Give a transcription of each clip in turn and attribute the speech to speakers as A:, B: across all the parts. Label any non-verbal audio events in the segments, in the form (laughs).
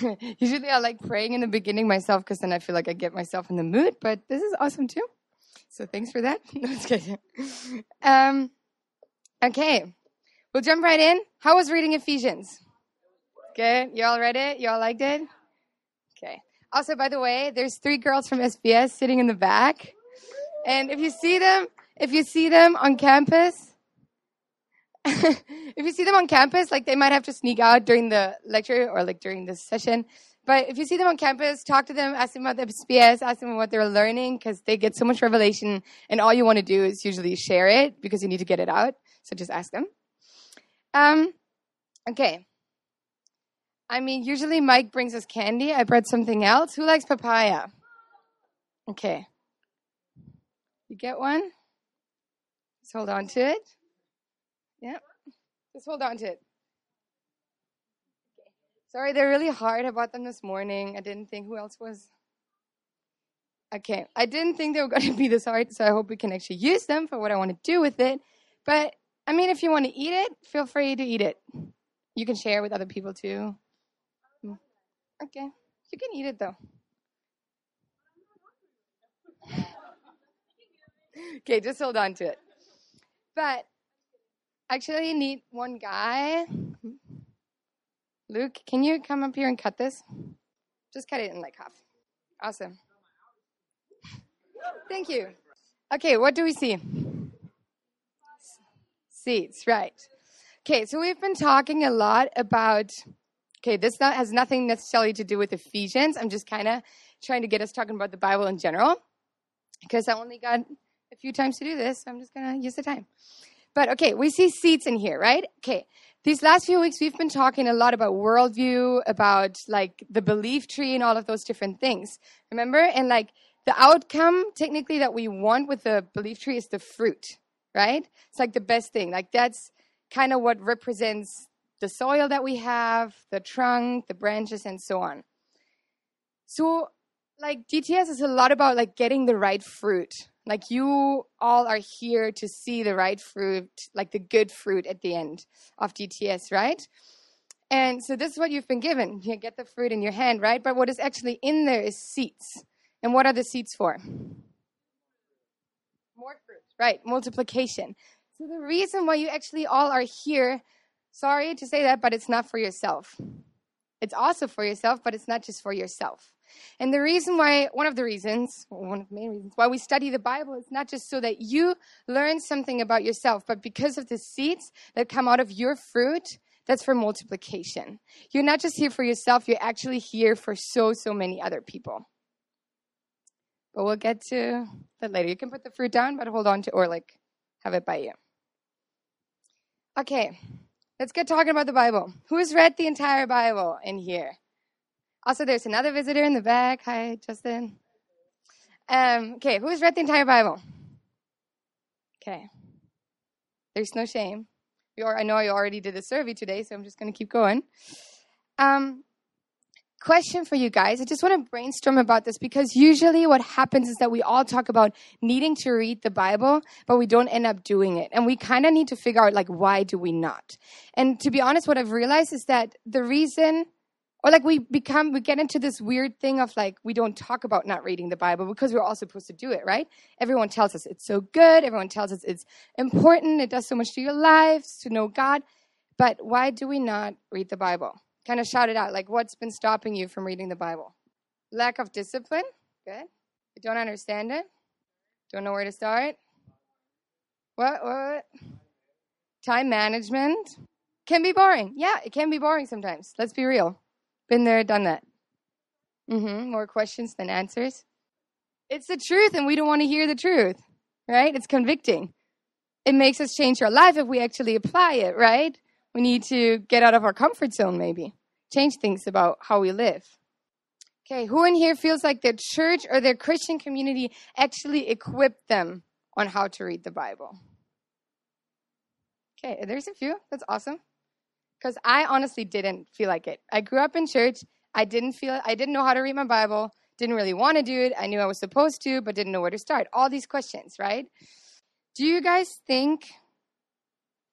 A: (laughs) Usually I like praying in the beginning myself because then I feel like I get myself in the mood, but this is awesome too. So thanks for that. (laughs) It's good. Um, okay, we'll jump right in. How was reading Ephesians? Good. You all read it? You all liked it? Okay. Also, by the way, there's three girls from SBS sitting in the back. And if you see them, if you see them on campus, (laughs) if you see them on campus, like they might have to sneak out during the lecture or like during the session. But if you see them on campus, talk to them, ask them about the SBS, ask them what they're learning, because they get so much revelation, and all you want to do is usually share it because you need to get it out. So just ask them. Um, okay. I mean, usually Mike brings us candy. I brought something else. Who likes papaya? Okay. You get one? Just hold on to it. Just hold on to it. Sorry, they're really hard. I bought them this morning. I didn't think who else was. Okay. I didn't think they were (laughs) going to be this hard, so I hope we can actually use them for what I want to do with it. But, I mean, if you want to eat it, feel free to eat it. You can share with other people too. Mm. Okay. You can eat it though. (laughs) okay, just hold on to it. But actually, need one guy. Luke, can you come up here and cut this? Just cut it in like half. Awesome. Thank you. Okay, what do we see? Seats, right. Okay, so we've been talking a lot about. Okay, this not, has nothing necessarily to do with Ephesians. I'm just kind of trying to get us talking about the Bible in general because I only got a few times to do this. So I'm just going to use the time. But okay, we see seats in here, right? Okay. These last few weeks, we've been talking a lot about worldview, about like the belief tree and all of those different things. Remember? And like the outcome technically that we want with the belief tree is the fruit, right? It's like the best thing. Like that's kind of what represents the soil that we have, the trunk, the branches, and so on. So, like DTS is a lot about like getting the right fruit, like you all are here to see the right fruit, like the good fruit at the end of DTS, right? And so this is what you've been given. You get the fruit in your hand, right? But what is actually in there is seeds. And what are the seeds for? More fruit, right? Multiplication. So the reason why you actually all are here, sorry to say that, but it's not for yourself. It's also for yourself, but it's not just for yourself. And the reason why, one of the reasons, one of the main reasons why we study the Bible is not just so that you learn something about yourself, but because of the seeds that come out of your fruit, that's for multiplication. You're not just here for yourself, you're actually here for so, so many other people. But we'll get to that later. You can put the fruit down, but hold on to, or like have it by you. Okay, let's get talking about the Bible. Who's read the entire Bible in here? Also, there's another visitor in the back. Hi, Justin. Um, okay, who's read the entire Bible? Okay. There's no shame. I know I already did a survey today, so I'm just going to keep going. Um, question for you guys. I just want to brainstorm about this because usually what happens is that we all talk about needing to read the Bible, but we don't end up doing it. And we kind of need to figure out, like, why do we not? And to be honest, what I've realized is that the reason or like we become we get into this weird thing of like we don't talk about not reading the bible because we're all supposed to do it right everyone tells us it's so good everyone tells us it's important it does so much to your lives to know god but why do we not read the bible kind of shout it out like what's been stopping you from reading the bible lack of discipline good you don't understand it don't know where to start what what time management can be boring yeah it can be boring sometimes let's be real been there, done that. Mm-hmm. More questions than answers. It's the truth, and we don't want to hear the truth, right? It's convicting. It makes us change our life if we actually apply it, right? We need to get out of our comfort zone, maybe. Change things about how we live. Okay, who in here feels like their church or their Christian community actually equipped them on how to read the Bible? Okay, there's a few. That's awesome because I honestly didn't feel like it. I grew up in church. I didn't feel I didn't know how to read my Bible. Didn't really want to do it. I knew I was supposed to, but didn't know where to start. All these questions, right? Do you guys think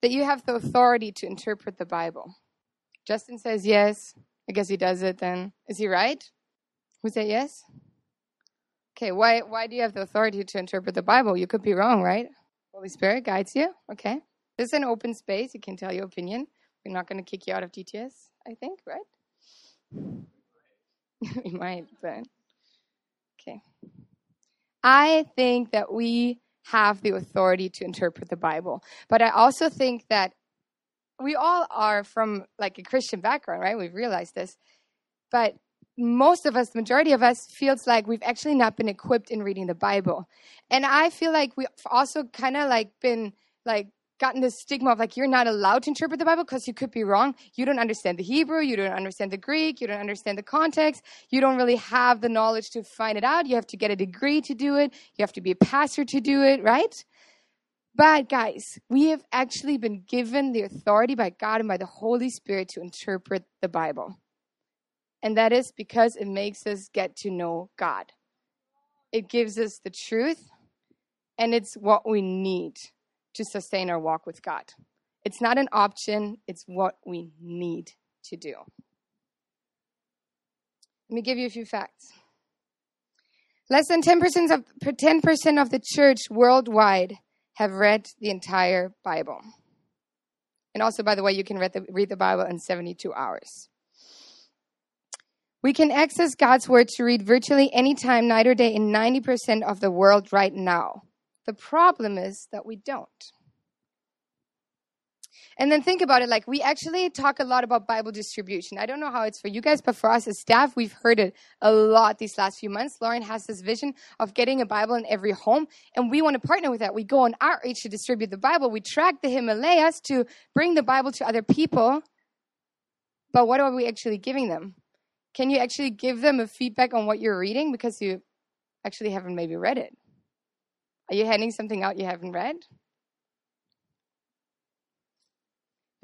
A: that you have the authority to interpret the Bible? Justin says yes. I guess he does it then. Is he right? Who said yes? Okay, why why do you have the authority to interpret the Bible? You could be wrong, right? Holy Spirit guides you. Okay. This is an open space. You can tell your opinion. We're not going to kick you out of DTS, I think, right? (laughs) we might, but okay. I think that we have the authority to interpret the Bible. But I also think that we all are from like a Christian background, right? We've realized this. But most of us, the majority of us, feels like we've actually not been equipped in reading the Bible. And I feel like we've also kind of like been like gotten this stigma of like you're not allowed to interpret the Bible because you could be wrong. You don't understand the Hebrew, you don't understand the Greek, you don't understand the context, you don't really have the knowledge to find it out. You have to get a degree to do it, you have to be a pastor to do it, right? But guys, we have actually been given the authority by God and by the Holy Spirit to interpret the Bible. And that is because it makes us get to know God. It gives us the truth, and it's what we need to sustain our walk with God. It's not an option, it's what we need to do. Let me give you a few facts. Less than 10% of, 10% of the church worldwide have read the entire Bible. And also, by the way, you can read the, read the Bible in 72 hours. We can access God's Word to read virtually any time, night or day, in 90% of the world right now. The problem is that we don't. And then think about it like we actually talk a lot about Bible distribution. I don't know how it's for you guys, but for us as staff, we've heard it a lot these last few months. Loren has this vision of getting a Bible in every home, and we want to partner with that. We go on outreach to distribute the Bible. We track the Himalayas to bring the Bible to other people. But what are we actually giving them? Can you actually give them a feedback on what you're reading because you actually haven't maybe read it? Are you handing something out you haven't read?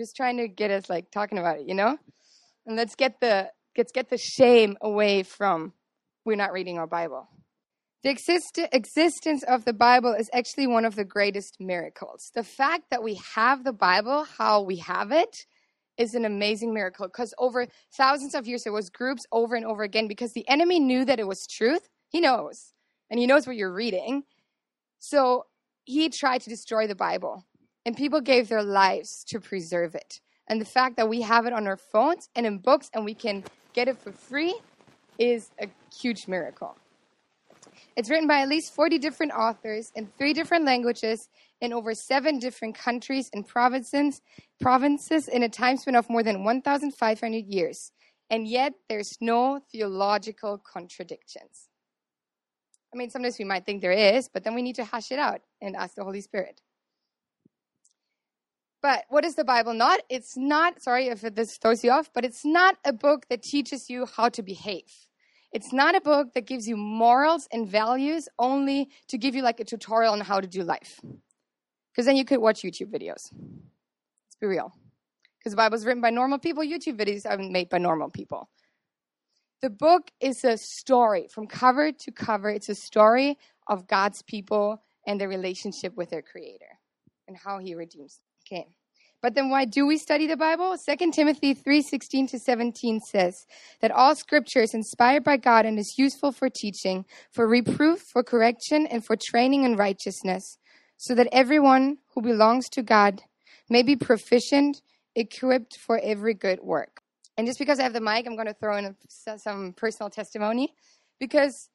A: Just trying to get us like talking about it, you know? And let's get the let's get the shame away from we're not reading our Bible. The exist- existence of the Bible is actually one of the greatest miracles. The fact that we have the Bible, how we have it, is an amazing miracle because over thousands of years there was groups over and over again because the enemy knew that it was truth. He knows. And he knows what you're reading. So he tried to destroy the Bible. And people gave their lives to preserve it. And the fact that we have it on our phones and in books and we can get it for free is a huge miracle. It's written by at least 40 different authors in three different languages in over seven different countries and provinces, provinces in a time span of more than 1,500 years. And yet, there's no theological contradictions. I mean, sometimes we might think there is, but then we need to hash it out and ask the Holy Spirit. But what is the Bible not? It's not, sorry if this throws you off, but it's not a book that teaches you how to behave. It's not a book that gives you morals and values only to give you like a tutorial on how to do life. Because then you could watch YouTube videos. Let's be real. Because the Bible is written by normal people, YouTube videos are made by normal people. The book is a story from cover to cover. It's a story of God's people and their relationship with their Creator and how He redeems them. Okay. But then why do we study the Bible? 2 Timothy 3:16 to 17 says that all scripture is inspired by God and is useful for teaching, for reproof, for correction, and for training in righteousness, so that everyone who belongs to God may be proficient, equipped for every good work. And just because I have the mic, I'm going to throw in some personal testimony because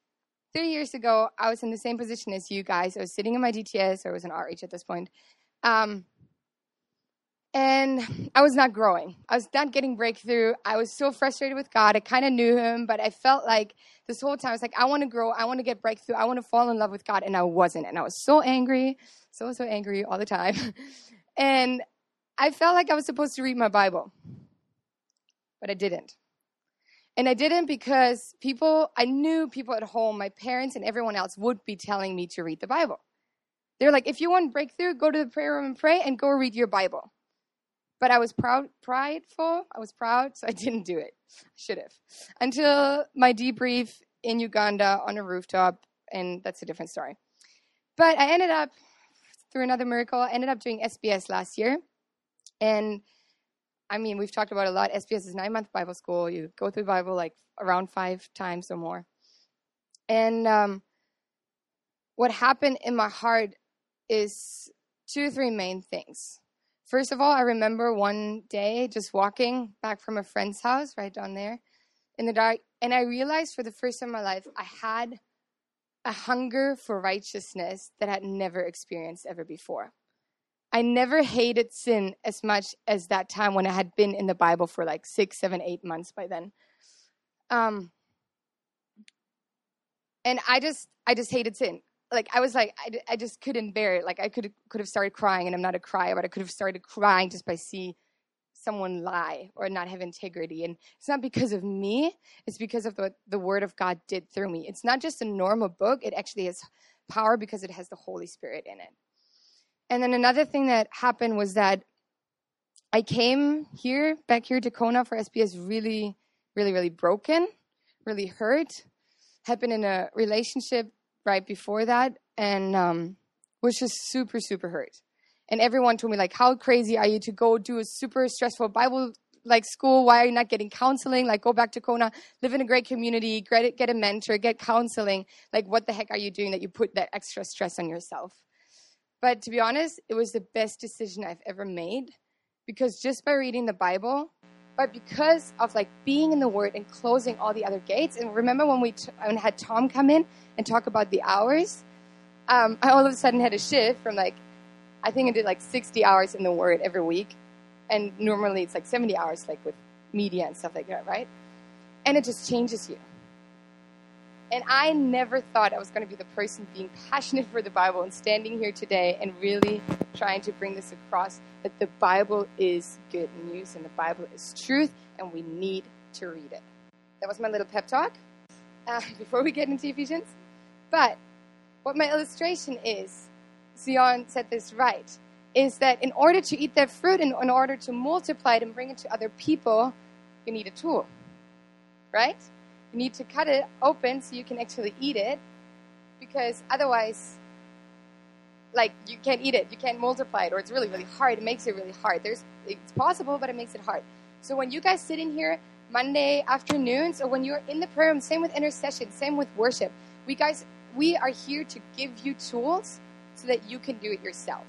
A: three years ago, I was in the same position as you guys. I was sitting in my DTS, or I was an RH at this point. Um, and I was not growing. I was not getting breakthrough. I was so frustrated with God. I kind of knew Him, but I felt like this whole time I was like, I want to grow. I want to get breakthrough. I want to fall in love with God, and I wasn't. And I was so angry, so so angry all the time. (laughs) and I felt like I was supposed to read my Bible, but I didn't. And I didn't because people, I knew people at home, my parents and everyone else would be telling me to read the Bible. They're like, if you want breakthrough, go to the prayer room and pray and go read your Bible. But I was proud, prideful. I was proud, so I (laughs) didn't do it. I should have. Until my debrief in Uganda on a rooftop, and that's a different story. But I ended up, through another miracle, I ended up doing SBS last year. And I mean, we've talked about a lot. SBS is nine month Bible school. You go through the Bible like around five times or more. And um, what happened in my heart is two or three main things. First of all, I remember one day just walking back from a friend's house right down there in the dark, and I realized for the first time in my life I had a hunger for righteousness that I had never experienced ever before. I never hated sin as much as that time when I had been in the Bible for like six, seven, eight months by then. Um, and I just, I just hated sin. Like I was like, I, I just couldn't bear it. Like I could could have started crying, and I'm not a crier, but I could have started crying just by see someone lie or not have integrity. And it's not because of me; it's because of what the Word of God did through me. It's not just a normal book; it actually has power because it has the Holy Spirit in it. And then another thing that happened was that I came here, back here to Kona for SBS, really, really, really broken, really hurt. Had been in a relationship right before that, and um, was just super, super hurt. And everyone told me like, "How crazy are you to go do a super stressful Bible like school? Why are you not getting counseling? Like, go back to Kona, live in a great community, get get a mentor, get counseling. Like, what the heck are you doing that you put that extra stress on yourself?" But to be honest, it was the best decision I've ever made because just by reading the Bible, but because of like being in the Word and closing all the other gates. And remember when we t- when had Tom come in and talk about the hours? Um, I all of a sudden had a shift from like I think I did like 60 hours in the Word every week, and normally it's like 70 hours, like with media and stuff like that, right? And it just changes you. And I never thought I was going to be the person being passionate for the Bible and standing here today and really trying to bring this across that the Bible is good news and the Bible is truth and we need to read it. That was my little pep talk uh, (laughs) before we get into Ephesians. But what my illustration is, Zion said this right, is that in order to eat that fruit and in order to multiply it and bring it to other people, you need a tool, right? You need to cut it open so you can actually eat it because otherwise, like, you can't eat it. You can't multiply it or it's really, really hard. It makes it really hard. There's, it's possible, but it makes it hard. So when you guys sit in here Monday afternoons or when you're in the prayer room, same with intercession, same with worship, we guys, we are here to give you tools so that you can do it yourself.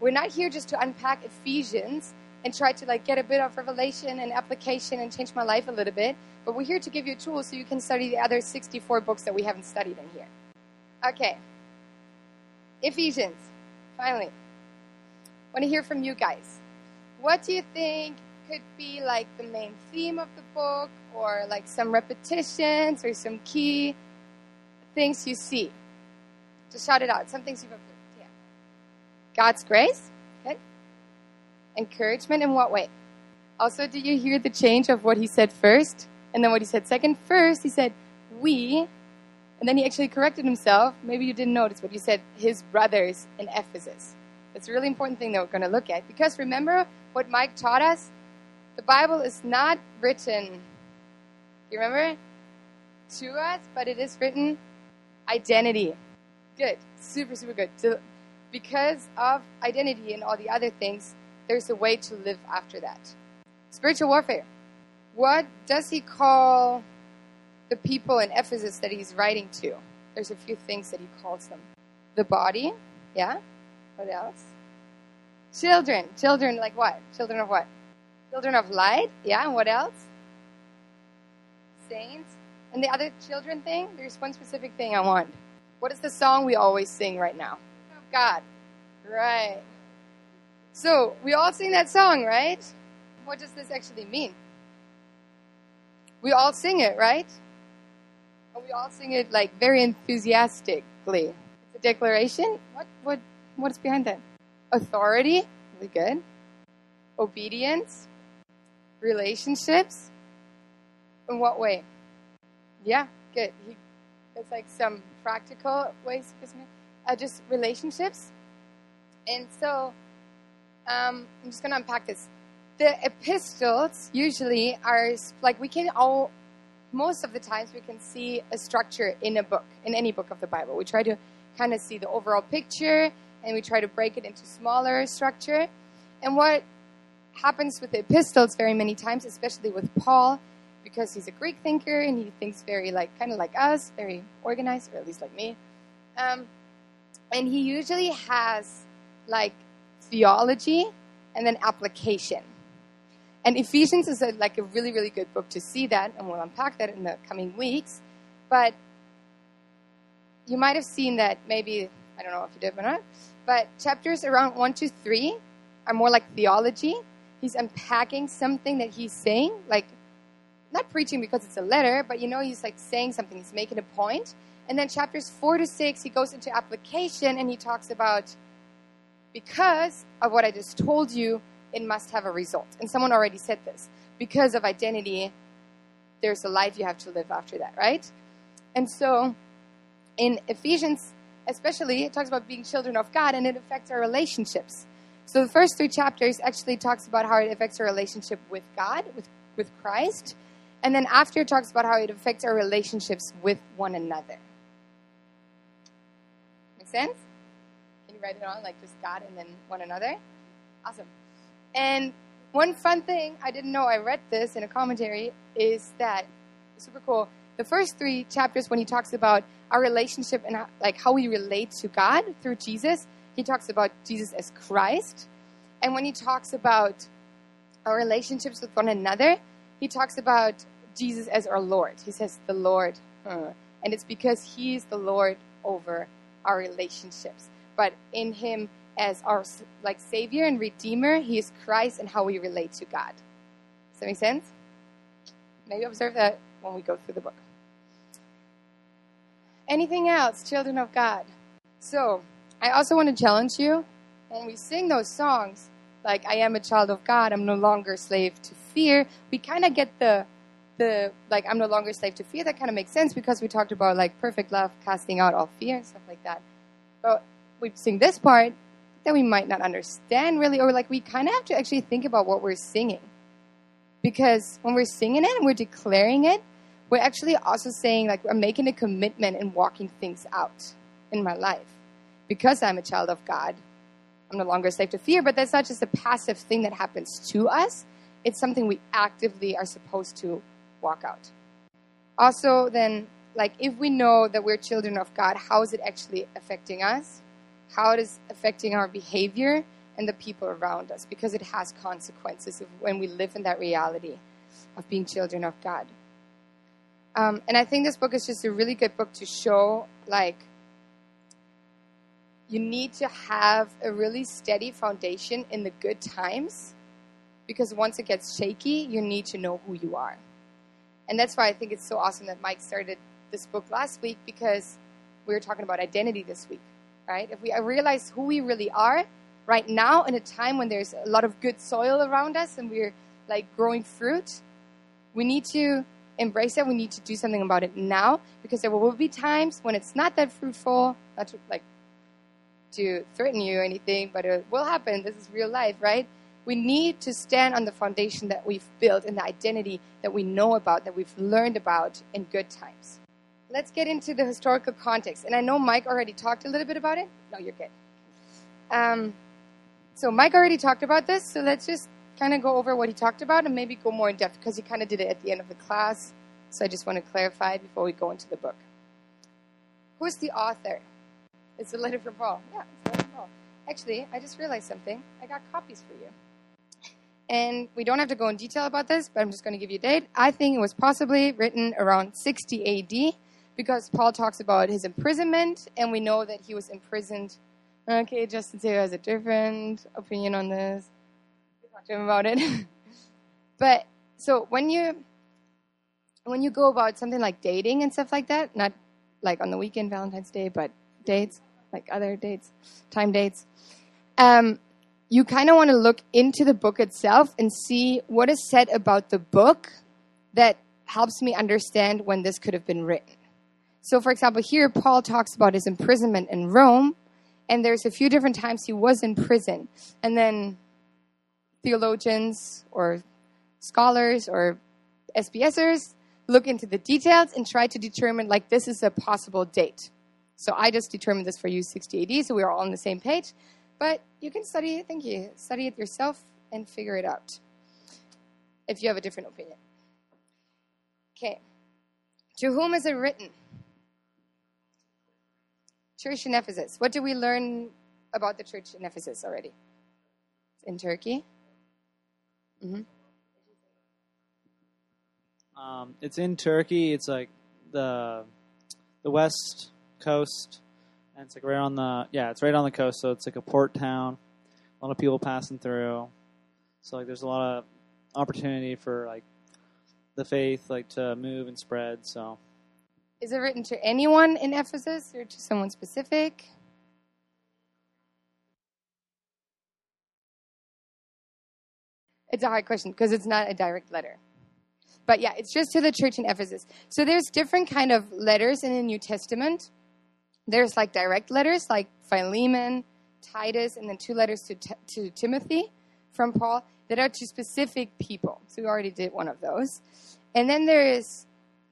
A: We're not here just to unpack Ephesians and try to like get a bit of revelation and application and change my life a little bit. But we're here to give you tools so you can study the other 64 books that we haven't studied in here. Okay. Ephesians. Finally. Want to hear from you guys. What do you think could be like the main theme of the book or like some repetitions or some key things you see? Just shout it out. Some things you've observed. Yeah. God's grace. Encouragement in what way? Also, do you hear the change of what he said first? And then what he said second, first he said, we, and then he actually corrected himself. Maybe you didn't notice, but you said his brothers in Ephesus. That's a really important thing that we're going to look at. Because remember what Mike taught us? The Bible is not written, you remember? To us, but it is written identity. Good. Super, super good. So because of identity and all the other things, there's a way to live after that. Spiritual warfare. What does he call the people in Ephesus that he's writing to? There's a few things that he calls them. The body, yeah? What else? Children. Children, like what? Children of what? Children of light, yeah? And what else? Saints. And the other children thing, there's one specific thing I want. What is the song we always sing right now? God. Right. So, we all sing that song, right? What does this actually mean? We all sing it, right? And we all sing it like very enthusiastically. It's a declaration. What what what's behind that? Authority, really good. Obedience, relationships. In what way? Yeah, good. He, it's like some practical ways, uh, just relationships. And so, um, I'm just going to unpack this the epistles usually are like we can all most of the times we can see a structure in a book in any book of the bible we try to kind of see the overall picture and we try to break it into smaller structure and what happens with the epistles very many times, especially with Paul, because he's a Greek thinker and he thinks very like kind of like us, very organized, or at least like me. Um, and he usually has like theology and then application. And Ephesians is a, like a really, really good book to see that, and we'll unpack that in the coming weeks. But you might have seen that maybe, I don't know if you did or not, but chapters around 1 to 3 are more like theology. He's unpacking something that he's saying, like not preaching because it's a letter, but you know, he's like saying something, he's making a point. And then chapters 4 to 6, he goes into application and he talks about because of what I just told you, it must have a result. And someone already said this. Because of identity, there's a life you have to live after that, right? And so in Ephesians, especially, it talks about being children of God and it affects our relationships. So the first three chapters actually talks about how it affects our relationship with God, with, with Christ. And then after it talks about how it affects our relationships with one another. Make sense? Write it on like just God and then one another? Awesome. And one fun thing I didn't know I read this in a commentary is that super cool. The first three chapters when he talks about our relationship and how, like how we relate to God through Jesus, he talks about Jesus as Christ. And when he talks about our relationships with one another, he talks about Jesus as our Lord. He says the Lord. And it's because he's the Lord over our relationships. But in him as our like savior and redeemer, he is Christ and how we relate to God. Does that make sense? Maybe observe that when we go through the book. Anything else, children of God? So, I also want to challenge you when we sing those songs, like I am a child of God, I'm no longer slave to fear, we kind of get the the like I'm no longer slave to fear. That kind of makes sense because we talked about like perfect love casting out all fear and stuff like that. But we sing this part that we might not understand really, or like we kind of have to actually think about what we're singing. Because when we're singing it and we're declaring it, we're actually also saying, like, I'm making a commitment and walking things out in my life. Because I'm a child of God, I'm no longer a slave to fear, but that's not just a passive thing that happens to us, it's something we actively are supposed to walk out. Also, then, like, if we know that we're children of God, how is it actually affecting us? How it is affecting our behavior and the people around us? Because it has consequences when we live in that reality of being children of God. Um, and I think this book is just a really good book to show, like, you need to have a really steady foundation in the good times because once it gets shaky, you need to know who you are. And that's why I think it's so awesome that Mike started this book last week because we were talking about identity this week, right? If we realize who we really are right now in a time when there's a lot of good soil around us and we're like growing fruit, we need to embrace it. We need to do something about it now because there will be times when it's not that fruitful, not to, like to threaten you or anything, but it will happen. This is real life, right? We need to stand on the foundation that we've built and the identity that we know about, that we've learned about in good times. Let's get into the historical context. And I know Mike already talked a little bit about it. No, you're good. Um, so Mike already talked about this, so let's just kind of go over what he talked about and maybe go more in depth because he kind of did it at the end of the class. So I just want to clarify before we go into the book. Who's the author? It's a letter from Paul. Yeah, it's a letter from Paul. Actually, I just realized something. I got copies for you. And we don't have to go in detail about this, but I'm just going to give you a date. I think it was possibly written around 60 AD because Paul talks about his imprisonment, and we know that he was imprisoned. Okay, Justin Taylor has a different opinion on this talk to him about it. (laughs) but so when you when you go about something like dating and stuff like that, not like on the weekend, Valentine's Day, but dates, like other dates, time dates, um, you kind of want to look into the book itself and see what is said about the book that helps me understand when this could have been written. So, for example, here Paul talks about his imprisonment in Rome, and there's a few different times he was in prison. And then theologians or scholars or SBSers look into the details and try to determine like this is a possible date. So I just determined this for you 60 AD, so we are all on the same page. But you can study it, thank you, study it yourself and figure it out if you have a different opinion. Okay. To whom is it written? Church in Ephesus. What do we learn about the church in Ephesus already? In Turkey? Mm-hmm.
B: Um, it's in Turkey. It's like the the west coast, and it's like right on the yeah, it's right on the coast. So it's like a port town. A lot of people passing through. So like, there's a lot of opportunity for like the faith like to move and spread. So
A: Is it written to anyone in Ephesus or to someone specific? It's a hard question because it's not a direct letter. But yeah, it's just to the church in Ephesus. So there's different kind of letters in the New Testament. There's like direct letters like Philemon, Titus, and then two letters to, to Timothy from Paul that are to specific people. So we already did one of those. And then there is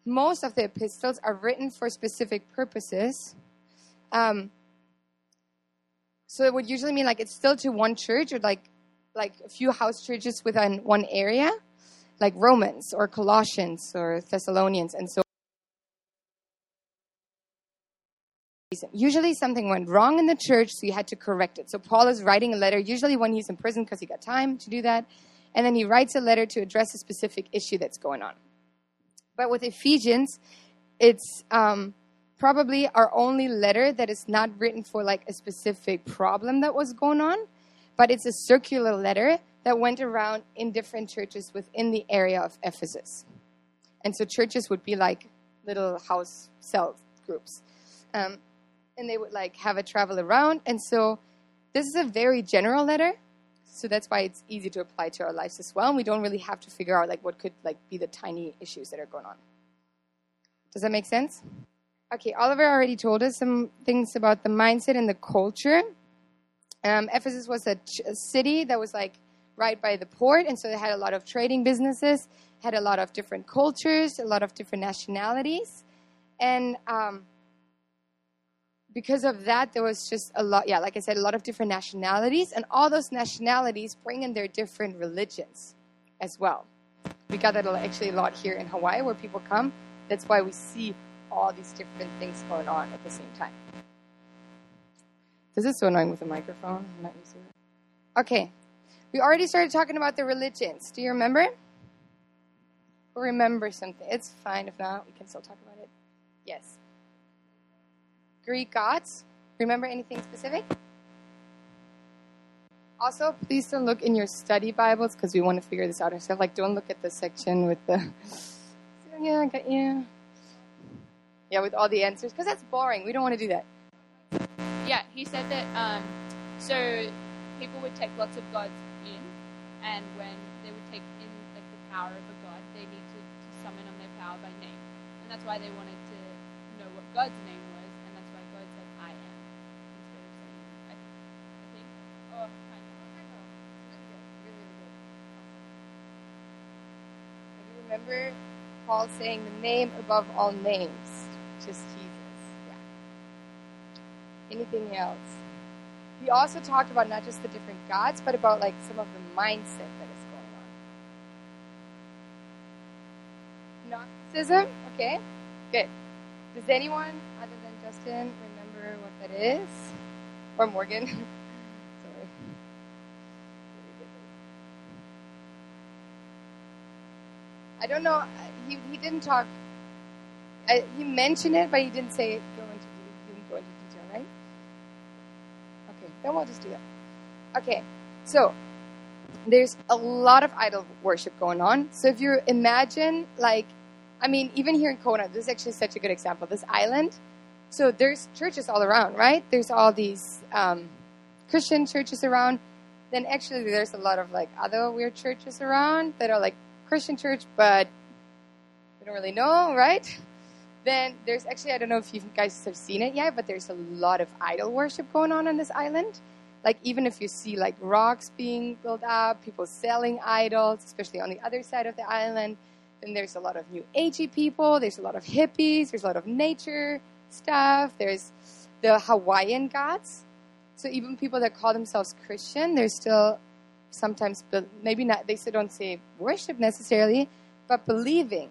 A: most of the epistles are written for specific purposes. Um, so it would usually mean like it's still to one church or like like a few house churches within one area, like Romans or Colossians or Thessalonians, and so. Usually something went wrong in the church, so you had to correct it. So Paul is writing a letter, usually when he's in prison because he got time to do that. And then he writes a letter to address a specific issue that's going on. But with Ephesians, it's um, probably our only letter that is not written for like a specific problem that was going on, but it's a circular letter that went around in different churches within the area of Ephesus. And so churches would be like little house cell groups. Um, and they would like have it travel around. And so this is a very general letter. So that's why it's easy to apply to our lives as well. And we don't really have to figure out like what could like be the tiny issues that are going on. Does that make sense? Okay, Oliver already told us some things about the mindset and the culture. Um, Ephesus was a, ch- a city that was like right by the port, and so they had a lot of trading businesses, had a lot of different cultures, a lot of different nationalities, and um, because of that, there was just a lot, yeah, like I said, a lot of different nationalities, and all those nationalities bring in their different religions as well. We got that actually a lot here in Hawaii where people come. That's why we see all these different things going on at the same time. This is so annoying with the microphone. I'm not to it. Okay, we already started talking about the religions. Do you remember? Remember something. It's fine if not, we can still talk about it. Yes. Greek gods. Remember anything specific? Also, please don't look in your study Bibles because we want to figure this out ourselves. Like, don't look at the section with the (laughs) yeah, you. Yeah, with all the answers because that's boring. We don't want to do that.
C: Yeah, he said that. Um, so people would take lots of gods in, and when they would take in like the power of a god, they need to, to summon on their power by name, and that's why they wanted to know what God's name was, and that's why God said I am instead of saying I, I think.
A: Do you remember Paul saying the name above all names? Just Jesus. Yeah. Anything else? He also talked about not just the different gods, but about like some of the mindset that is going on. Gnosticism? Okay. Good. Does anyone other than Justin remember what that is? Or Morgan? (laughs) Sorry. I don't know. He, he didn't talk. I, he mentioned it, but he didn't say it, go into didn't go into detail, right? Okay, then we'll just do that. Okay, so there's a lot of idol worship going on. So if you imagine, like, I mean, even here in Kona, this is actually such a good example. This island, so there's churches all around, right? There's all these um, Christian churches around. Then actually, there's a lot of like other weird churches around that are like Christian church, but we don't really know, right? Then there's actually, I don't know if you guys have seen it yet, but there's a lot of idol worship going on on this island. Like, even if you see like rocks being built up, people selling idols, especially on the other side of the island, then there's a lot of new agey people, there's a lot of hippies, there's a lot of nature stuff, there's the Hawaiian gods. So even people that call themselves Christian, they're still sometimes be- maybe not they still don't say worship necessarily, but believing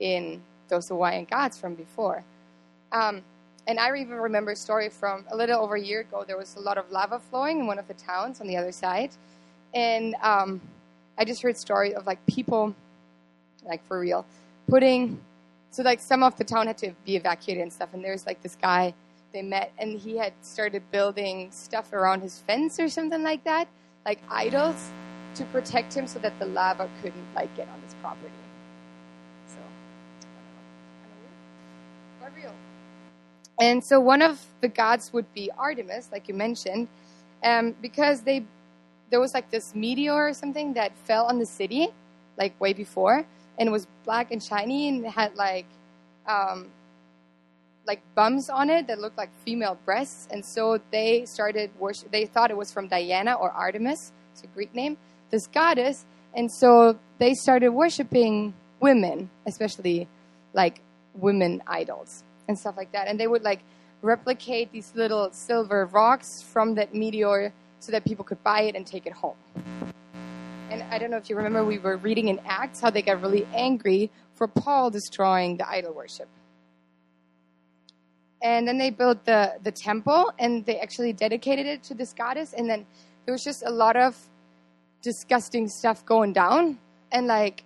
A: in those Hawaiian gods from before. Um, and I even remember a story from a little over a year ago. There was a lot of lava flowing in one of the towns on the other side, and um, I just heard story of like people, like for real, putting. So like some of the town had to be evacuated and stuff, and there's like this guy they met, and he had started building stuff around his fence or something like that, like idols, to protect him so that the lava couldn't like get on his property. So, kind real. And so one of the gods would be Artemis, like you mentioned, um, because they there was like this meteor or something that fell on the city, like way before, and was black and shiny and had like um, like bumps on it that looked like female breasts, and so they started worship. They thought it was from Diana or Artemis, it's a Greek name, this goddess, and so they started worshiping women, especially like women idols and stuff like that. And they would like replicate these little silver rocks from that meteor so that people could buy it and take it home. And I don't know if you remember, we were reading in Acts how they got really angry for Paul destroying the idol worship. And then they built the, the temple and they actually dedicated it to this goddess. And then there was just a lot of disgusting stuff going down. And like,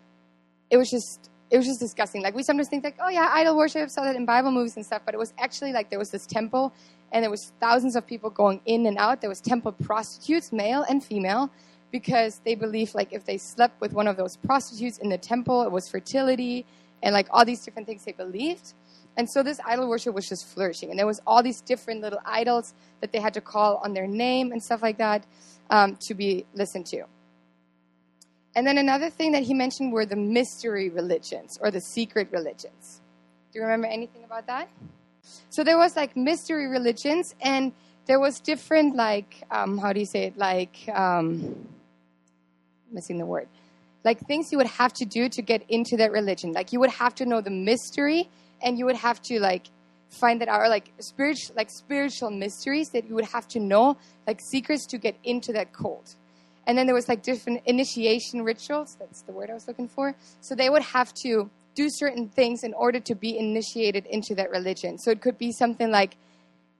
A: it was just it was just disgusting. Like we sometimes think like, oh yeah, idol worship, saw that in Bible movies and stuff, but it was actually like there was this temple and there was thousands of people going in and out. There was temple prostitutes, male and female, because they believed like if they slept with one of those prostitutes in the temple, it was fertility and like all these different things they believed. And so this idol worship was just flourishing. And there was all these different little idols that they had to call on their name and stuff like that um, to be listened to. And then another thing that he mentioned were the mystery religions or the secret religions. Do you remember anything about that? So there was like mystery religions, and there was different like um, how do you say it? Like um, missing the word. Like things you would have to do to get into that religion. Like you would have to know the mystery, and you would have to like find that or like spiritual, like spiritual mysteries that you would have to know, like secrets to get into that cult. And then there was like different initiation rituals. That's the word I was looking for. So they would have to do certain things in order to be initiated into that religion. So it could be something like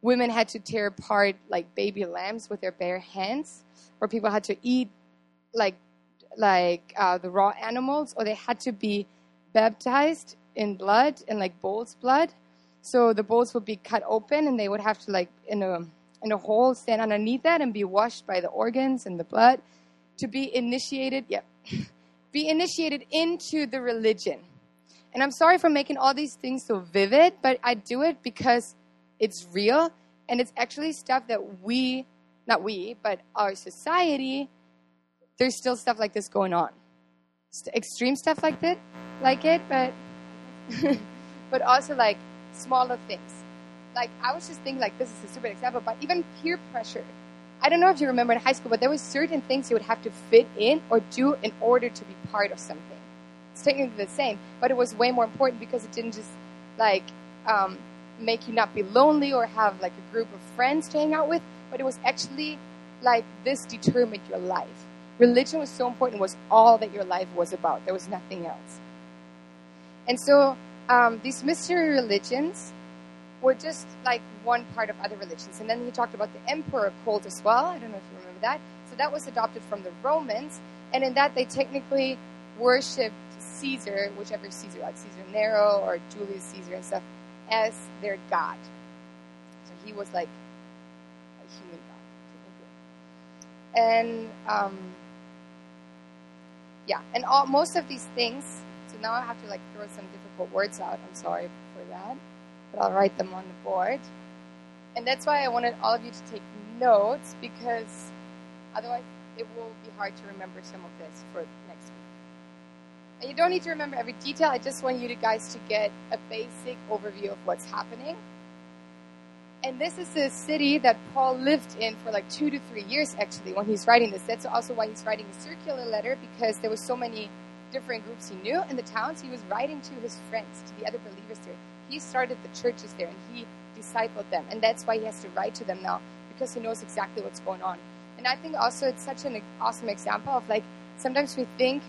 A: women had to tear apart like baby lambs with their bare hands, or people had to eat like like uh, the raw animals, or they had to be baptized in blood in like bull's blood. So the bulls would be cut open, and they would have to like in a in a hole stand underneath that and be washed by the organs and the blood to be initiated. Yep, (laughs) be initiated into the religion. And I'm sorry for making all these things so vivid, but I do it because it's real and it's actually stuff that we, not we, but our society, there's still stuff like this going on. Extreme stuff like that, like it, but (laughs) but also like smaller things. Like I was just thinking, like this is a stupid example, but even peer pressure. I don't know if you remember in high school, but there was certain things you would have to fit in or do in order to be part of something. It's technically the same, but it was way more important because it didn't just like um, make you not be lonely or have like a group of friends to hang out with, but it was actually like this determined your life. Religion was so important; it was all that your life was about. There was nothing else. And so um, these mystery religions were just like one part of other religions. And then he talked about the emperor cult as well. I don't know if you remember that. So that was adopted from the Romans. And in that, they technically worshipped Caesar, whichever Caesar, like Caesar Nero or Julius Caesar and stuff, as their god. So he was like a human god, And um, yeah, and all, most of these things. So now I have to like throw some difficult words out. I'm sorry for that but I'll write them on the board. And that's why I wanted all of you to take notes because otherwise it will be hard to remember some of this for next week. And you don't need to remember every detail. I just want you guys to get a basic overview of what's happening. And this is a city that Paul lived in for like two to three years actually when he's writing this. That's also why he's writing a circular letter because there was so many different groups he knew in the towns. He was writing to his friends, to the other believers there he started the churches there and he discipled them. And that's why he has to write to them now because he knows exactly what's going on. And I think also it's such an awesome example of like sometimes we think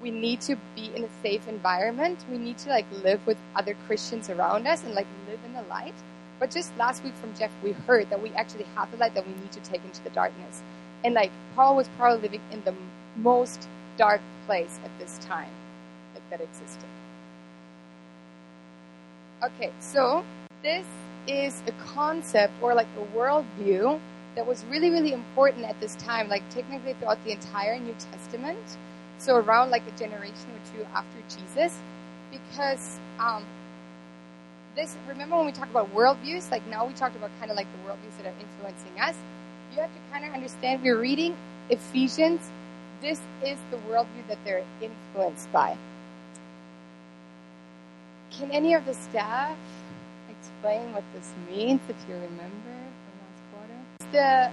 A: we need to be in a safe environment. We need to like live with other Christians around us and like live in the light. But just last week from Jeff, we heard that we actually have the light that we need to take into the darkness. And like Paul was probably living in the most dark place at this time, like that existed. Okay, so this is a concept or like a worldview that was really, really important at this time, like technically throughout the entire New Testament. So around like a generation or two after Jesus, because um, this. Remember when we talked about worldviews? Like now we talked about kind of like the worldviews that are influencing us. You have to kind of understand. We're reading Ephesians. This is the worldview that they're influenced by. Can any of the staff explain what this means, if you remember from last quarter? The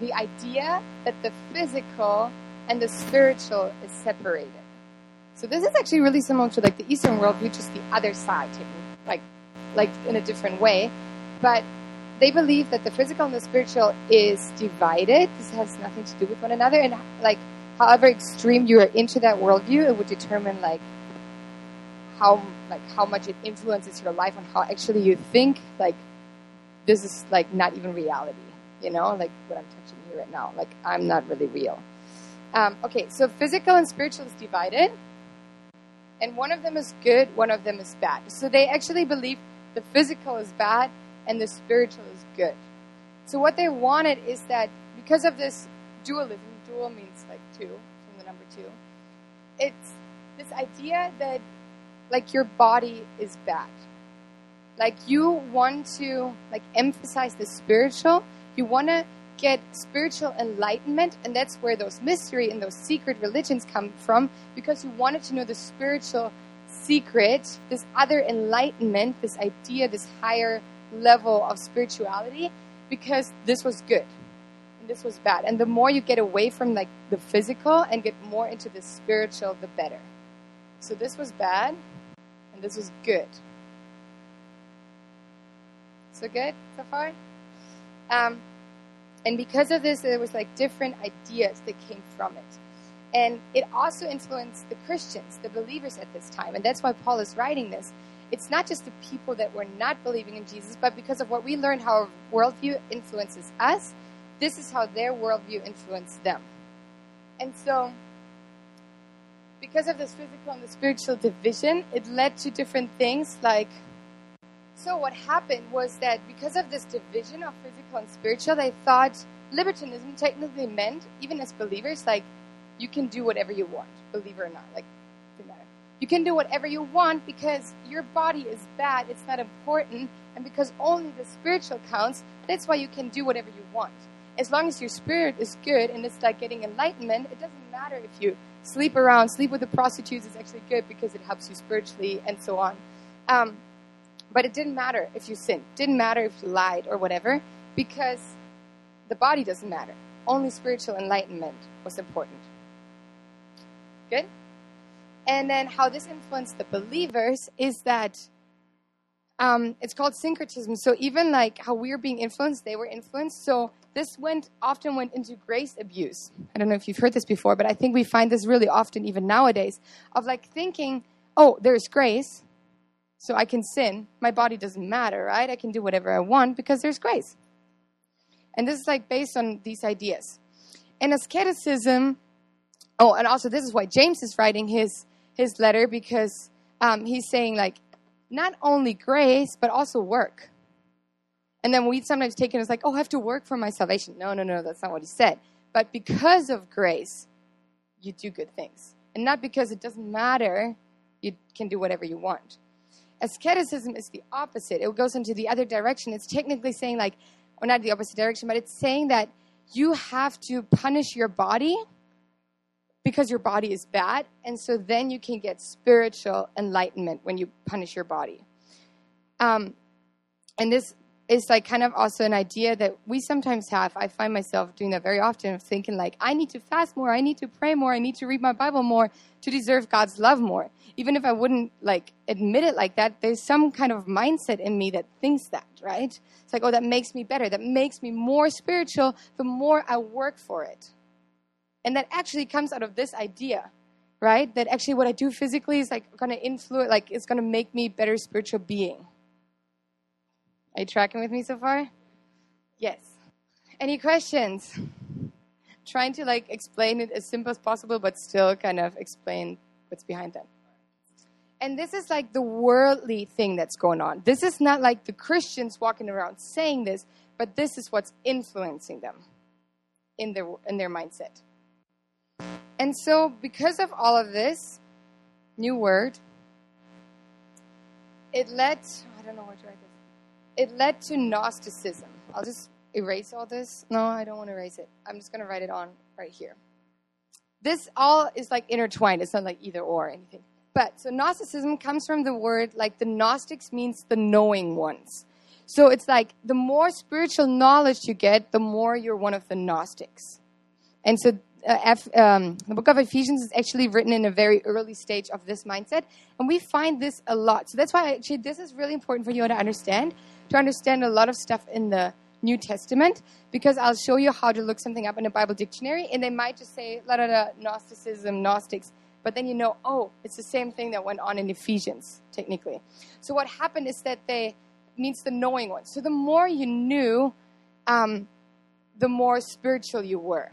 A: the idea that the physical and the spiritual is separated. So this is actually really similar to like the Eastern worldview, just the other side, like like in a different way. But they believe that the physical and the spiritual is divided. This has nothing to do with one another, and like however extreme you are into that worldview, it would determine like how like how much it influences your life and how actually you think like this is like not even reality. You know, like what I'm touching here right now. Like I'm not really real. Um, okay, so physical and spiritual is divided, and one of them is good, one of them is bad. So they actually believe the physical is bad and the spiritual is good. So what they wanted is that because of this dualism, dual means two from the number two. It's this idea that like your body is bad. Like you want to like emphasize the spiritual. You want to get spiritual enlightenment, and that's where those mystery and those secret religions come from, because you wanted to know the spiritual secret, this other enlightenment, this idea, this higher level of spirituality, because this was good this was bad. And the more you get away from like the physical and get more into the spiritual, the better. So this was bad, and this was good. So good so far? Um, and because of this, there was like different ideas that came from it. And it also influenced the Christians, the believers at this time. And that's why Paul is writing this. It's not just the people that were not believing in Jesus, but because of what we learned how our worldview influences us, this is how their worldview influenced them. And so, because of this physical and the spiritual division, it led to different things like so what happened was that because of this division of physical and spiritual, they thought libertinism technically meant, even as believers, like you can do whatever you want, believe it or not. Like. You can do whatever you want because your body is bad, it's not important, and because only the spiritual counts, that's why you can do whatever you want. As long as your spirit is good and it's like getting enlightenment, it doesn't matter if you sleep around, sleep with the prostitutes is actually good because it helps you spiritually and so on. Um, but it didn't matter if you sinned, didn't matter if you lied or whatever, because the body doesn't matter. Only spiritual enlightenment was important. Good? And then how this influenced the believers is that um, it's called syncretism. So even like how we're being influenced, they were influenced. So this went often went into grace abuse. I don't know if you've heard this before, but I think we find this really often even nowadays of like thinking, oh, there's grace, so I can sin. My body doesn't matter, right? I can do whatever I want because there's grace. And this is like based on these ideas. And asceticism, oh, and also this is why James is writing his, his letter because um, he's saying, like, not only grace, but also work. And then we sometimes take it as like, oh, I have to work for my salvation. No, no, no, that's not what he said. But because of grace, you do good things. And not because it doesn't matter, you can do whatever you want. Asceticism is the opposite. It goes into the other direction. It's technically saying, like, or not the opposite direction, but it's saying that you have to punish your body because your body is bad. And so then you can get spiritual enlightenment when you punish your body. Um, and this is like kind of also an idea that we sometimes have. I find myself doing that very often of thinking like, I need to fast more, I need to pray more, I need to read my Bible more to deserve God's love more. Even if I wouldn't like admit it like that, there's some kind of mindset in me that thinks that, right? It's like, oh, that makes me better, that makes me more spiritual the more I work for it. And that actually comes out of this idea, right? That actually what I do physically is like gonna influence like it's gonna make me better spiritual being. Are you tracking with me so far? Yes. Any questions? Trying to like explain it as simple as possible, but still kind of explain what's behind that. And this is like the worldly thing that's going on. This is not like the Christians walking around saying this, but this is what's influencing them in their in their mindset. And so, because of all of this, new word, it led. I don't know what to write this it led to Gnosticism. I'll just erase all this. No, I don't want to erase it. I'm just going to write it on right here. This all is like intertwined. It's not like either or anything. But so Gnosticism comes from the word like the Gnostics means the knowing ones. So it's like the more spiritual knowledge you get, the more you're one of the Gnostics. And so uh, F, um, the book of Ephesians is actually written in a very early stage of this mindset, and we find this a lot. So that's why actually this is really important for you to understand to understand a lot of stuff in the New Testament because I'll show you how to look something up in a Bible dictionary, and they might just say la da da Gnosticism, Gnostics, but then you know, oh, it's the same thing that went on in Ephesians, technically. So what happened is that they means the knowing one. So the more you knew, um, the more spiritual you were.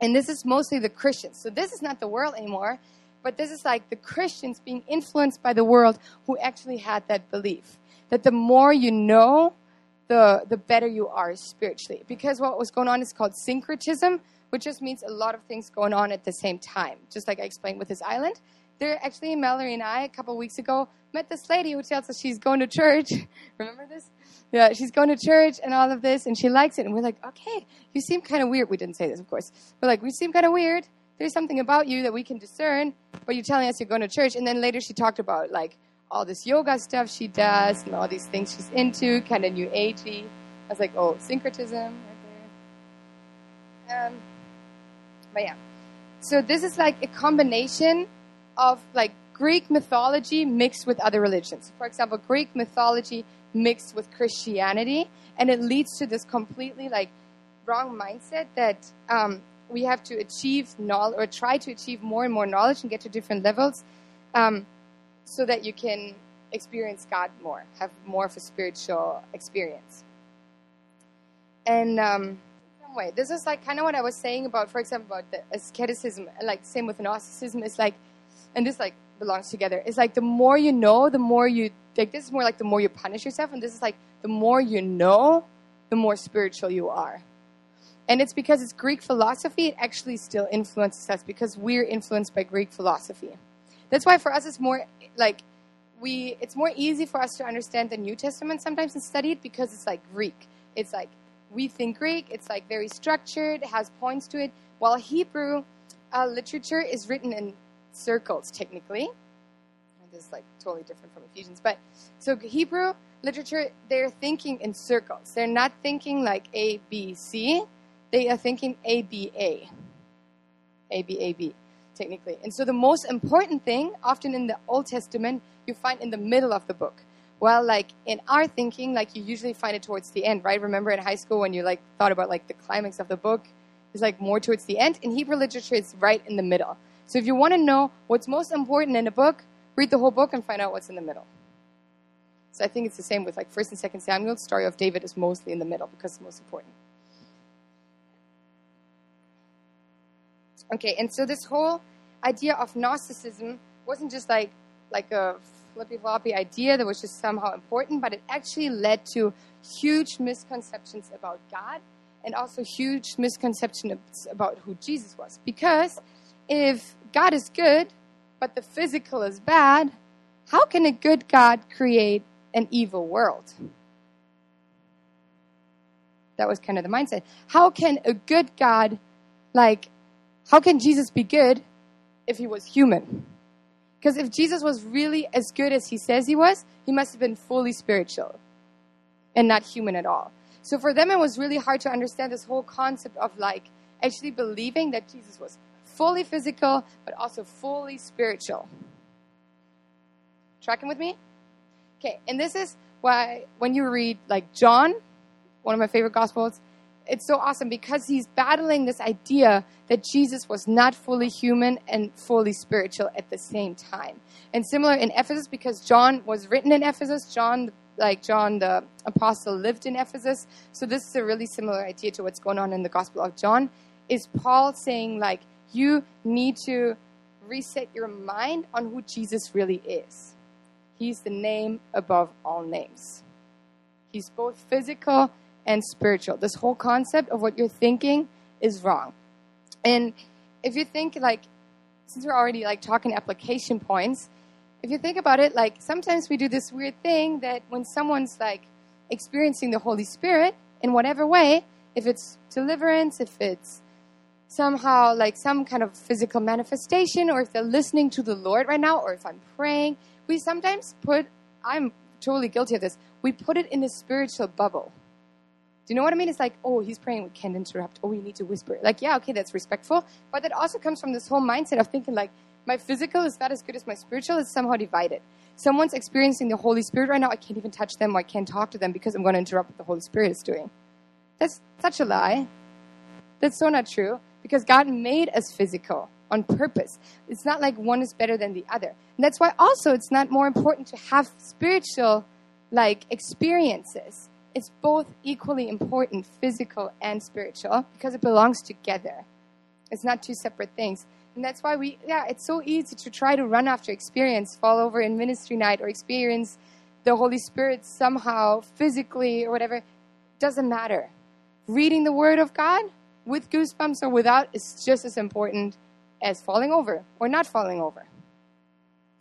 A: And this is mostly the Christians. So this is not the world anymore, but this is like the Christians being influenced by the world who actually had that belief. That the more you know, the, the better you are spiritually. Because what was going on is called syncretism, which just means a lot of things going on at the same time. Just like I explained with this island. There, actually, Mallory and I, a couple weeks ago, met this lady who tells us she's going to church. (laughs) Remember this? yeah, she's going to church and all of this, and she likes it. And we're like, okay, you seem kind of weird. We didn't say this, of course. We're like, we seem kind of weird. There's something about you that we can discern, but you're telling us you're going to church. And then later she talked about like all this yoga stuff she does and all these things she's into, kind of new agey. I was like, oh, syncretism right there. Um, but yeah, so this is like a combination of like Greek mythology mixed with other religions. For example, Greek mythology mixed with Christianity, and it leads to this completely like wrong mindset that um, we have to achieve knowledge or try to achieve more and more knowledge and get to different levels, um, so that you can experience God more, have more of a spiritual experience. And um, some way, this is like kind of what I was saying about, for example, about the asceticism, like same with Gnosticism. It's like, and this like belongs together. It's like the more you know, the more you like. This is more like the more you punish yourself, and this is like the more you know, the more spiritual you are. And it's because it's Greek philosophy, it actually still influences us because we're influenced by Greek philosophy. That's why for us it's more like we it's more easy for us to understand the New Testament sometimes and study it because it's like Greek. It's like we think Greek, it's like very structured, has points to it, while Hebrew uh, literature is written in circles technically. This is like totally different from Ephesians, but so Hebrew literature, they're thinking in circles. They're not thinking like A, B, C. They are thinking A, B, A. A, B, A, B, technically. And so the most important thing, often in the Old Testament, you find in the middle of the book. Well, like in our thinking, like you usually find it towards the end, right? Remember in high school when you like thought about like the climax of the book, is like more towards the end. In Hebrew literature, it's right in the middle. So if you want to know what's most important in a book, read the whole book and find out what's in the middle. So I think it's the same with like First and Second Samuel. The story of David is mostly in the middle because it's most important. Okay, and so this whole idea of Gnosticism wasn't just like like a flippy floppy idea that was just somehow important, but it actually led to huge misconceptions about God and also huge misconceptions about who Jesus was. Because if God is good, but the physical is bad, how can a good God create an evil world? That was kind of the mindset. How can a good God, like, how can Jesus be good if he was human? Because if Jesus was really as good as he says he was, he must have been fully spiritual. and not human at all. So for them, it was really hard to understand this whole concept of like actually believing that Jesus was fully physical, but also fully spiritual. Tracking with me? Okay, and this is why when you read like John, one of my favorite gospels, it's so awesome because he's battling this idea that Jesus was not fully human and fully spiritual at the same time. And similar in Ephesus because John was written in Ephesus, John like John the apostle lived in Ephesus. So this is a really similar idea to what's going on in the Gospel of John. Is Paul saying like you need to reset your mind on who Jesus really is? He's the name above all names. He's both physical and spiritual. This whole concept of what you're thinking is wrong. And if you think like since we're already like talking application points, if you think about it, like sometimes we do this weird thing that when someone's like experiencing the Holy Spirit in whatever way, if it's deliverance, if it's somehow like some kind of physical manifestation, or if they're listening to the Lord right now, or if I'm praying, we sometimes put, I'm totally guilty of this, we put it in a spiritual bubble. Do you know what I mean? It's like, oh, he's praying, we can't interrupt. Oh, we need to whisper. Like, yeah, okay, that's respectful. But that also comes from this whole mindset of thinking, like, my physical is not as good as my spiritual, is somehow divided. Someone's experiencing the Holy Spirit right now, I can't even touch them, or I can't talk to them because I'm going to interrupt what the Holy Spirit is doing. That's such a lie. That's so not true because God made us physical on purpose. It's not like one is better than the other. And that's why also it's not more important to have spiritual like experiences. It's both equally important, physical and spiritual, because it belongs together. It's not two separate things. And that's why we, yeah, it's so easy to try to run after experience, fall over in ministry night, or experience the Holy Spirit somehow physically or whatever. Doesn't matter. Reading the Word of God with goosebumps or without is just as important as falling over or not falling over.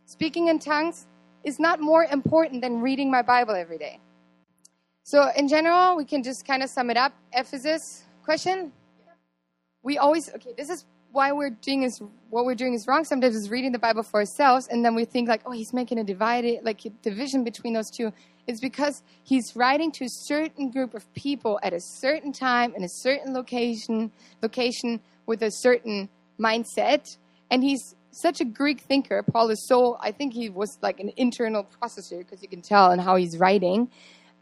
A: Speaking in tongues is not more important than reading my Bible every day. So, in general, we can just kind of sum it up. Ephesus question? We always, okay, this is why we're doing is what we're doing is wrong sometimes is reading the Bible for ourselves and then we think like, oh, he's making a divided like a division between those two. It's because he's writing to a certain group of people at a certain time in a certain location location with a certain mindset. And he's such a Greek thinker. Paul is so I think he was like an internal processor because you can tell in how he's writing.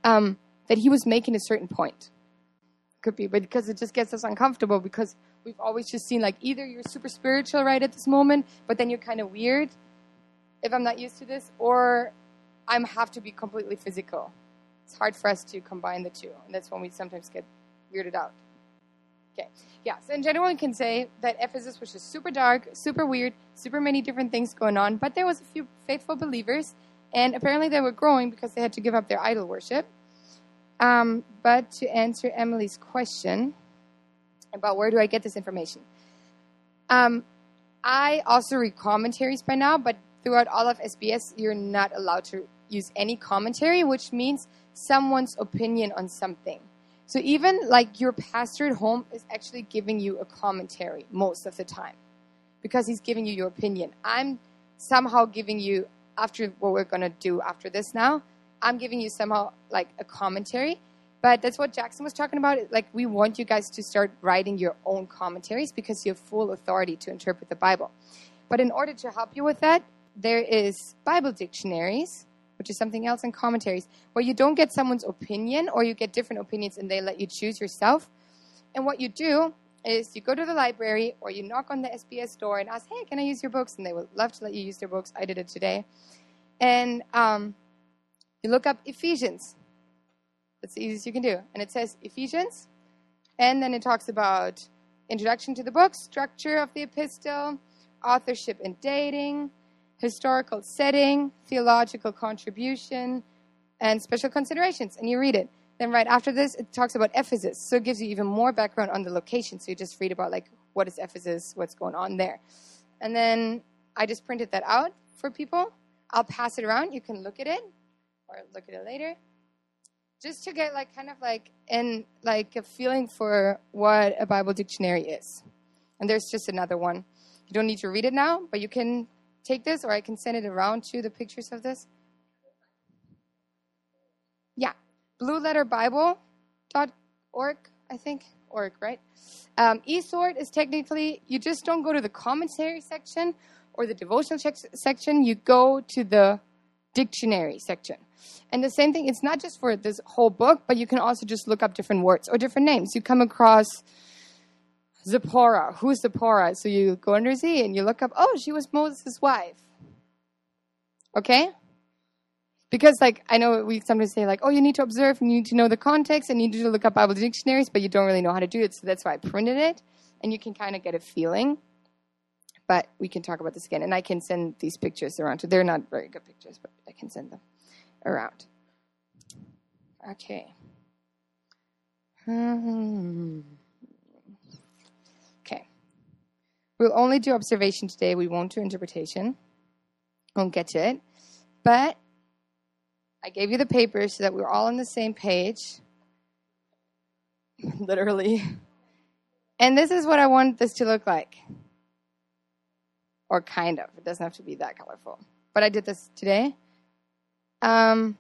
A: Um, that he was making a certain point. Could be, but because it just gets us uncomfortable because we've always just seen like either you're super spiritual right at this moment, but then you're kind of weird if I'm not used to this, or I have to be completely physical. It's hard for us to combine the two, and that's when we sometimes get weirded out. Okay, yeah. So in general, we can say that Ephesus was just super dark, super weird, super many different things going on. But there was a few faithful believers, and apparently they were growing because they had to give up their idol worship. Um, but to answer Emily's question about where do I get this information, um, I also read commentaries by now, but throughout all of SBS, you're not allowed to use any commentary, which means someone's opinion on something. So even like your pastor at home is actually giving you a commentary most of the time because he's giving you your opinion. I'm somehow giving you after what we're going to do after this now I'm giving you somehow like a commentary. But that's what Jackson was talking about. Like, we want you guys to start writing your own commentaries because you have full authority to interpret the Bible. But in order to help you with that, there is Bible dictionaries, which is something else, and commentaries, where you don't get someone's opinion or you get different opinions and they let you choose yourself. And what you do is you go to the library or you knock on the SBS door and ask, hey, can I use your books? And they would love to let you use their books. I did it today. And um, you look up Ephesians. That's the easiest you can do. And it says Ephesians, and then it talks about introduction to the book, structure of the epistle, authorship and dating, historical setting, theological contribution, and special considerations. And you read it. Then right after this, it talks about Ephesus. So it gives you even more background on the location. So you just read about like what is Ephesus, what's going on there. And then I just printed that out for people. I'll pass it around. You can look at it or look at it later just to get like kind of like in like a feeling for what a bible dictionary is and there's just another one you don't need to read it now but you can take this or i can send it around to the pictures of this yeah blueletterbible.org, I think. Org, right? Um, eSword is technically, you just don't go to the commentary section or the devotional section, you go to the dictionary section. And the same thing, it's not just for this whole book, but you can also just look up different words or different names. You come across Zipporah. Who's Zipporah? So you go under Z and you look up, oh, she was Moses' wife. Okay? Because, like, I know we sometimes say, like, oh, you need to observe, you need to know the context, and you need to look up Bible dictionaries, but you don't really know how to do it. So that's why I printed it, and you can kind of get a feeling. But we can talk about this again, and I can send these pictures around. They're not very good pictures, but I can send them around. Okay. Okay. We'll only do observation today. We won't do interpretation. Won't get to it. But I gave you the paper so that we're all on the same page. (laughs) Literally. And this is what I want this to look like. Or kind of. It doesn't have to be that colorful. But I did this today. Um,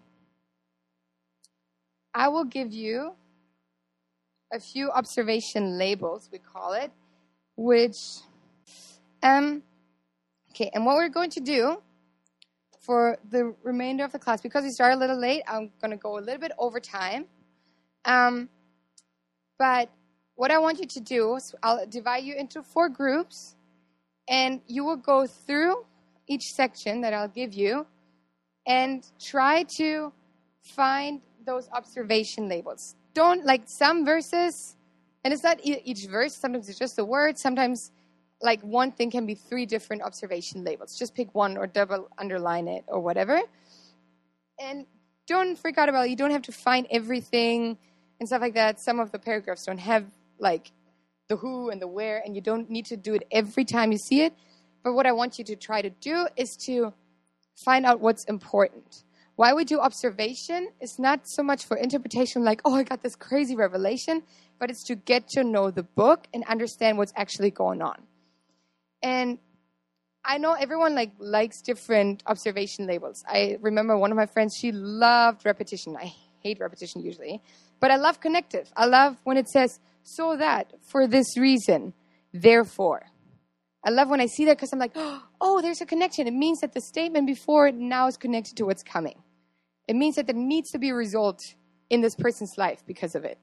A: I will give you a few observation labels, we call it, which, um, okay, and what we're going to do for the remainder of the class, because we started a little late, I'm going to go a little bit over time. Um, but what I want you to do is I'll divide you into four groups, and you will go through each section that I'll give you and try to find those observation labels. Don't like some verses, and it's not each verse, sometimes it's just a word, sometimes like one thing can be three different observation labels. Just pick one or double underline it or whatever. And don't freak out about it. You don't have to find everything and stuff like that. Some of the paragraphs don't have like the who and the where, and you don't need to do it every time you see it. But what I want you to try to do is to find out what's important. Why we do observation is not so much for interpretation, like, oh, I got this crazy revelation, but it's to get to know the book and understand what's actually going on. And I know everyone like likes different observation labels. I remember one of my friends, she loved repetition. I hate repetition usually, but I love connective. I love when it says, so that, for this reason, therefore. I love when I see that because I'm like, (gasps) oh, there's a connection. It means that the statement before it now is connected to what's coming. It means that there needs to be a result in this person's life because of it.